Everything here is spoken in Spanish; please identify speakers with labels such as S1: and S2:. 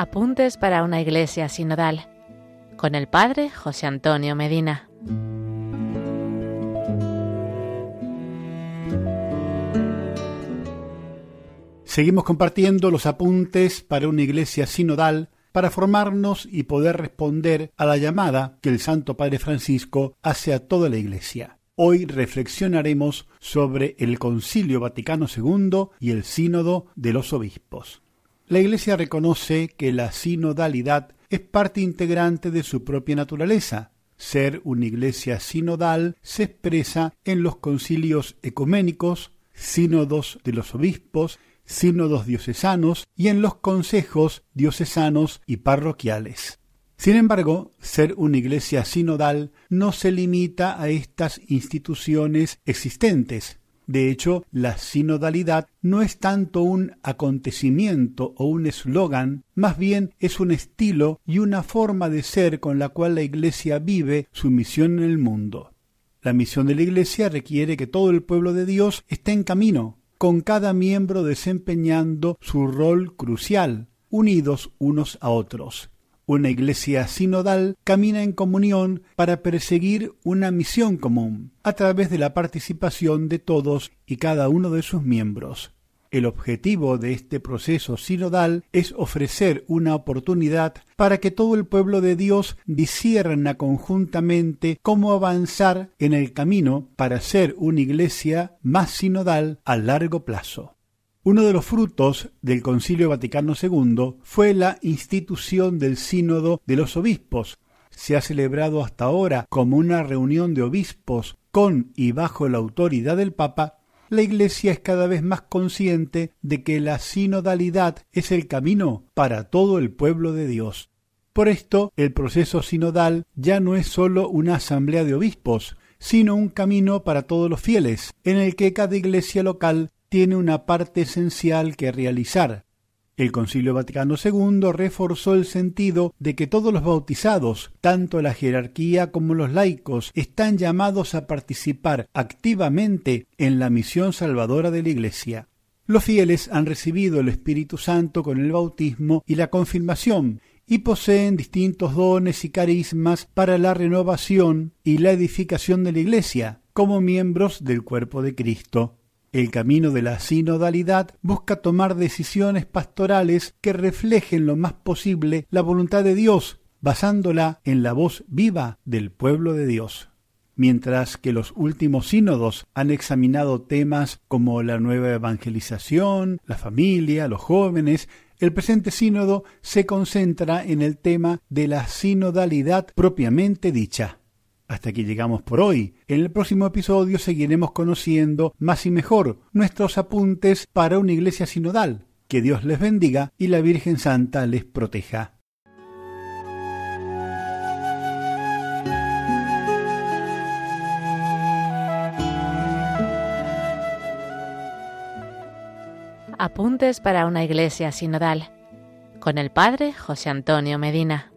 S1: Apuntes para una iglesia sinodal con el Padre José Antonio Medina.
S2: Seguimos compartiendo los apuntes para una iglesia sinodal para formarnos y poder responder a la llamada que el Santo Padre Francisco hace a toda la iglesia. Hoy reflexionaremos sobre el Concilio Vaticano II y el Sínodo de los Obispos. La Iglesia reconoce que la sinodalidad es parte integrante de su propia naturaleza. Ser una iglesia sinodal se expresa en los concilios ecuménicos, sínodos de los obispos, sínodos diocesanos y en los consejos diocesanos y parroquiales. Sin embargo, ser una iglesia sinodal no se limita a estas instituciones existentes, de hecho, la sinodalidad no es tanto un acontecimiento o un eslogan, más bien es un estilo y una forma de ser con la cual la Iglesia vive su misión en el mundo. La misión de la Iglesia requiere que todo el pueblo de Dios esté en camino, con cada miembro desempeñando su rol crucial, unidos unos a otros. Una iglesia sinodal camina en comunión para perseguir una misión común, a través de la participación de todos y cada uno de sus miembros. El objetivo de este proceso sinodal es ofrecer una oportunidad para que todo el pueblo de Dios disierna conjuntamente cómo avanzar en el camino para ser una iglesia más sinodal a largo plazo. Uno de los frutos del Concilio Vaticano II fue la institución del Sínodo de los Obispos. Se ha celebrado hasta ahora como una reunión de obispos con y bajo la autoridad del Papa. La Iglesia es cada vez más consciente de que la sinodalidad es el camino para todo el pueblo de Dios. Por esto, el proceso sinodal ya no es sólo una asamblea de obispos, sino un camino para todos los fieles, en el que cada iglesia local tiene una parte esencial que realizar. El Concilio Vaticano II reforzó el sentido de que todos los bautizados, tanto la jerarquía como los laicos, están llamados a participar activamente en la misión salvadora de la Iglesia. Los fieles han recibido el Espíritu Santo con el bautismo y la confirmación, y poseen distintos dones y carismas para la renovación y la edificación de la Iglesia, como miembros del cuerpo de Cristo. El camino de la sinodalidad busca tomar decisiones pastorales que reflejen lo más posible la voluntad de Dios, basándola en la voz viva del pueblo de Dios. Mientras que los últimos sínodos han examinado temas como la nueva evangelización, la familia, los jóvenes, el presente sínodo se concentra en el tema de la sinodalidad propiamente dicha. Hasta aquí llegamos por hoy. En el próximo episodio seguiremos conociendo más y mejor nuestros apuntes para una iglesia sinodal. Que Dios les bendiga y la Virgen Santa les proteja.
S1: Apuntes para una iglesia sinodal con el Padre José Antonio Medina.